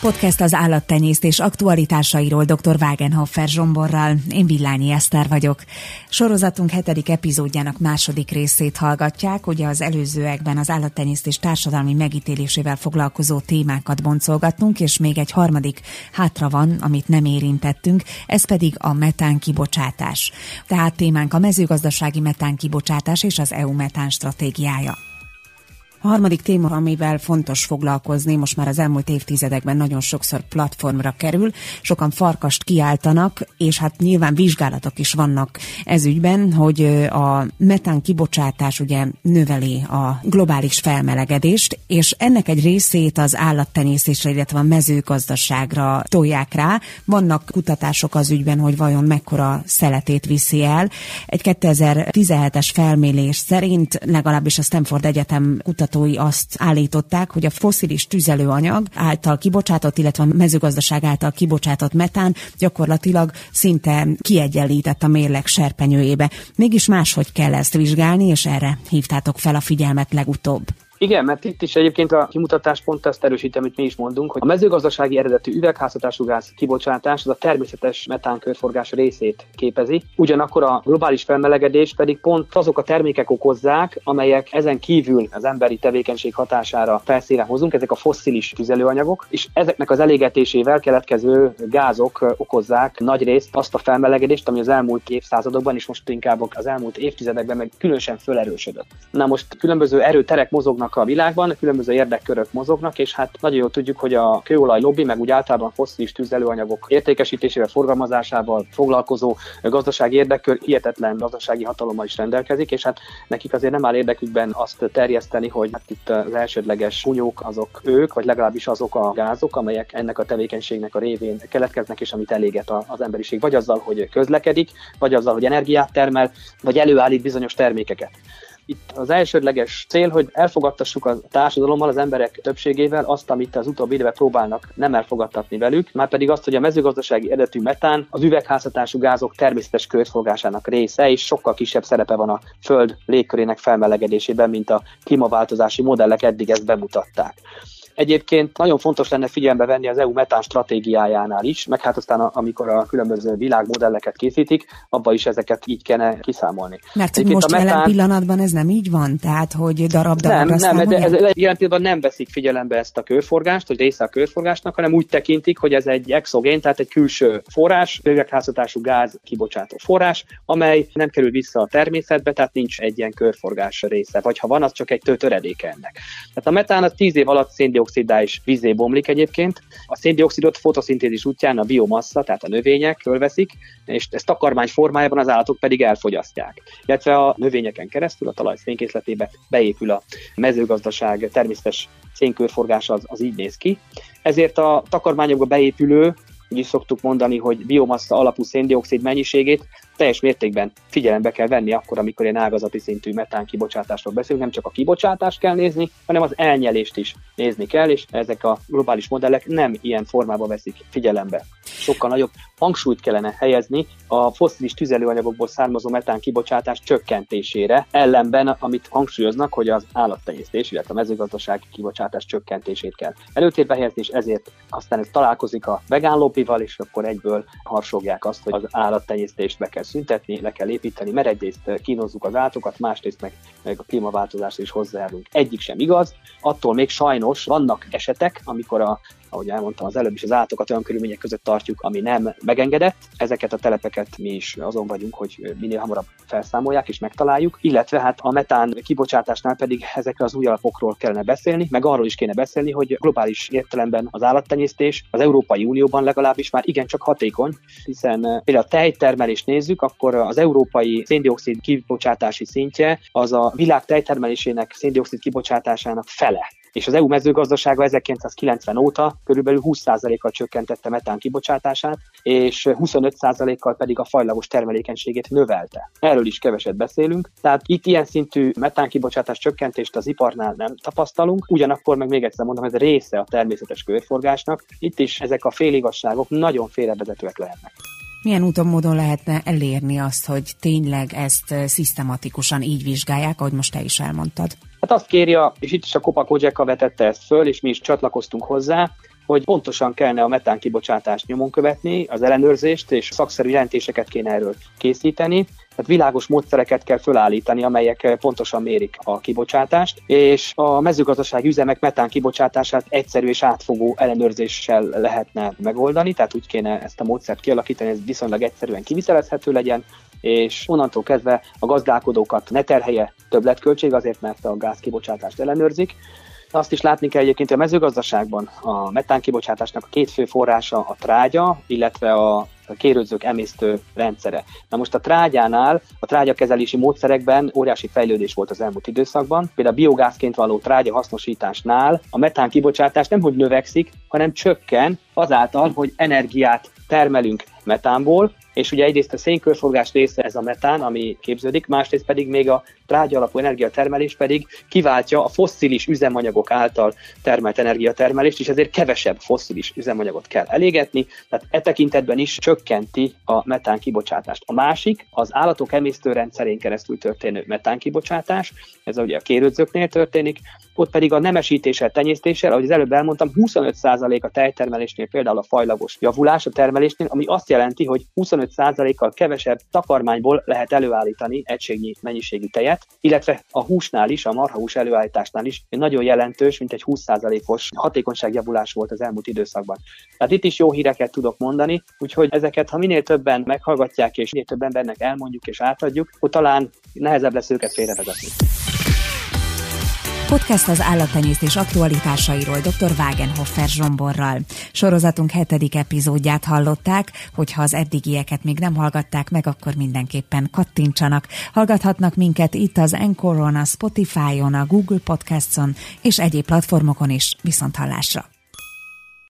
Podcast az állattenyésztés aktualitásairól dr. Wagenhofer Zsomborral. Én Villányi Eszter vagyok. Sorozatunk hetedik epizódjának második részét hallgatják. Ugye az előzőekben az állattenyésztés társadalmi megítélésével foglalkozó témákat boncolgattunk, és még egy harmadik hátra van, amit nem érintettünk, ez pedig a metán kibocsátás. Tehát témánk a mezőgazdasági metán kibocsátás és az EU metán stratégiája. A harmadik téma, amivel fontos foglalkozni, most már az elmúlt évtizedekben nagyon sokszor platformra kerül, sokan farkast kiáltanak, és hát nyilván vizsgálatok is vannak ez ügyben, hogy a metán kibocsátás ugye növeli a globális felmelegedést, és ennek egy részét az állattenyésztésre, illetve a mezőgazdaságra tolják rá. Vannak kutatások az ügyben, hogy vajon mekkora szeletét viszi el. Egy 2017-es felmérés szerint legalábbis a Stanford Egyetem kutatás kutatói azt állították, hogy a foszilis tüzelőanyag által kibocsátott, illetve a mezőgazdaság által kibocsátott metán gyakorlatilag szinte kiegyenlített a mérleg serpenyőjébe. Mégis máshogy kell ezt vizsgálni, és erre hívtátok fel a figyelmet legutóbb. Igen, mert itt is egyébként a kimutatás pont ezt erősítem, amit mi is mondunk, hogy a mezőgazdasági eredetű üvegházhatású gáz kibocsátás az a természetes metán körforgás részét képezi. Ugyanakkor a globális felmelegedés pedig pont azok a termékek okozzák, amelyek ezen kívül az emberi tevékenység hatására felszíre hozunk, ezek a fosszilis tüzelőanyagok, és ezeknek az elégetésével keletkező gázok okozzák nagy részt azt a felmelegedést, ami az elmúlt évszázadokban és most inkább az elmúlt évtizedekben meg különösen fölerősödött. Na most különböző erőterek mozognak mozognak a világban, különböző érdekkörök mozognak, és hát nagyon jól tudjuk, hogy a kőolaj lobby, meg úgy általában fosszilis tüzelőanyagok értékesítésével, forgalmazásával foglalkozó gazdasági érdekkör hihetetlen gazdasági hatalommal is rendelkezik, és hát nekik azért nem áll érdekükben azt terjeszteni, hogy hát itt az elsődleges hunyók azok ők, vagy legalábbis azok a gázok, amelyek ennek a tevékenységnek a révén keletkeznek, és amit eléget az emberiség, vagy azzal, hogy közlekedik, vagy azzal, hogy energiát termel, vagy előállít bizonyos termékeket. Itt az elsődleges cél, hogy elfogadtassuk a társadalommal, az emberek többségével azt, amit az utóbbi időben próbálnak nem elfogadtatni velük, már pedig azt, hogy a mezőgazdasági eredetű metán az üvegházhatású gázok természetes körforgásának része, és sokkal kisebb szerepe van a Föld légkörének felmelegedésében, mint a klímaváltozási modellek eddig ezt bemutatták. Egyébként nagyon fontos lenne figyelembe venni az EU metán stratégiájánál is, meg hát aztán amikor a különböző világmodelleket készítik, abba is ezeket így kellene kiszámolni. Mert hogy most a metán... jelen pillanatban ez nem így van? Tehát, hogy darab darabra Nem, nem, de ez, jelen pillanatban nem veszik figyelembe ezt a körforgást, hogy része a körforgásnak, hanem úgy tekintik, hogy ez egy exogén, tehát egy külső forrás, üvegházhatású gáz kibocsátó forrás, amely nem kerül vissza a természetbe, tehát nincs egy ilyen körforgás része, vagy ha van, az csak egy töredéke ennek. Tehát a metán az 10 év alatt széndiokszid széndiokszidá is vízé bomlik egyébként. A széndiokszidot fotoszintézis útján a biomassa, tehát a növények fölveszik, és ezt takarmány formájában az állatok pedig elfogyasztják. Illetve a növényeken keresztül a talaj szénkészletébe beépül a mezőgazdaság természetes szénkörforgás az, az így néz ki. Ezért a takarmányokba beépülő úgy is szoktuk mondani, hogy biomassa alapú széndiokszid mennyiségét teljes mértékben figyelembe kell venni akkor, amikor ilyen ágazati szintű metán kibocsátásról beszélünk, nem csak a kibocsátást kell nézni, hanem az elnyelést is nézni kell, és ezek a globális modellek nem ilyen formában veszik figyelembe. Sokkal nagyobb hangsúlyt kellene helyezni a fosszilis tüzelőanyagokból származó metán kibocsátás csökkentésére, ellenben, amit hangsúlyoznak, hogy az állattenyésztés, illetve a mezőgazdaság kibocsátás csökkentését kell előtérbe helyezni, és ezért aztán ez találkozik a vegán lobbival, és akkor egyből harsogják azt, hogy az állattenyésztést be kell szüntetni, le kell építeni, mert egyrészt kínozzuk az állatokat, másrészt meg, meg a klímaváltozás is hozzájárulunk. Egyik sem igaz, attól még sajnos vannak esetek, amikor a ahogy elmondtam az előbb is, az állatokat olyan körülmények között tartjuk, ami nem megengedett. Ezeket a telepeket mi is azon vagyunk, hogy minél hamarabb felszámolják és megtaláljuk, illetve hát a metán kibocsátásnál pedig ezekre az új alapokról kellene beszélni, meg arról is kéne beszélni, hogy globális értelemben az állattenyésztés az Európai Unióban legalábbis már igencsak hatékony, hiszen eh, például a tejtermelést nézzük, akkor az európai széndiokszid kibocsátási szintje az a világ tejtermelésének széndiokszid kibocsátásának fele és az EU mezőgazdasága 1990 óta körülbelül 20%-kal csökkentette metán kibocsátását, és 25%-kal pedig a fajlagos termelékenységét növelte. Erről is keveset beszélünk, tehát itt ilyen szintű metán kibocsátás csökkentést az iparnál nem tapasztalunk, ugyanakkor meg még egyszer mondom, ez része a természetes körforgásnak, itt is ezek a féligasságok nagyon félrevezetőek lehetnek. Milyen úton módon lehetne elérni azt, hogy tényleg ezt szisztematikusan így vizsgálják, ahogy most te is elmondtad? Hát azt kérje, és itt is a Kopa Kodzseka vetette ezt föl, és mi is csatlakoztunk hozzá, hogy pontosan kellene a metán kibocsátást nyomon követni, az ellenőrzést és szakszerű jelentéseket kéne erről készíteni, tehát világos módszereket kell fölállítani, amelyek pontosan mérik a kibocsátást, és a mezőgazdasági üzemek metán kibocsátását egyszerű és átfogó ellenőrzéssel lehetne megoldani, tehát úgy kéne ezt a módszert kialakítani, ez viszonylag egyszerűen kivitelezhető legyen, és onnantól kezdve a gazdálkodókat ne terhelje többletköltség azért, mert a gázkibocsátást ellenőrzik, azt is látni kell egyébként, hogy a mezőgazdaságban a metán kibocsátásnak a két fő forrása a trágya, illetve a kérődzők emésztő rendszere. Na most a trágyánál, a trágyakezelési módszerekben óriási fejlődés volt az elmúlt időszakban. Például a biogázként való trágya hasznosításnál a metán kibocsátás nem hogy növekszik, hanem csökken azáltal, hogy energiát termelünk metánból, és ugye egyrészt a szénkörforgás része ez a metán, ami képződik, másrészt pedig még a trágya alapú energiatermelés pedig kiváltja a fosszilis üzemanyagok által termelt energiatermelést, és ezért kevesebb fosszilis üzemanyagot kell elégetni, tehát e tekintetben is csökkenti a metán kibocsátást. A másik az állatok emésztőrendszerén keresztül történő metán kibocsátás, ez ugye a kérődzőknél történik, ott pedig a nemesítéssel, tenyésztéssel, ahogy az előbb elmondtam, 25% a tejtermelésnél például a fajlagos javulás a termelésnél, ami azt jelenti, hogy 25%-kal kevesebb takarmányból lehet előállítani egységnyi mennyiségű tejet, illetve a húsnál is, a marhahús előállításnál is nagyon jelentős, mint egy 20%-os hatékonyságjavulás volt az elmúlt időszakban. Tehát itt is jó híreket tudok mondani, úgyhogy ezeket, ha minél többen meghallgatják, és minél több embernek elmondjuk és átadjuk, akkor talán nehezebb lesz őket félrevezetni. Podcast az állattenyésztés aktualitásairól dr. Wagenhoffer Zsomborral. Sorozatunk hetedik epizódját hallották, hogyha az eddigieket még nem hallgatták meg, akkor mindenképpen kattintsanak. Hallgathatnak minket itt az Encoron, a Spotify-on, a Google Podcast-on és egyéb platformokon is. Viszont hallásra!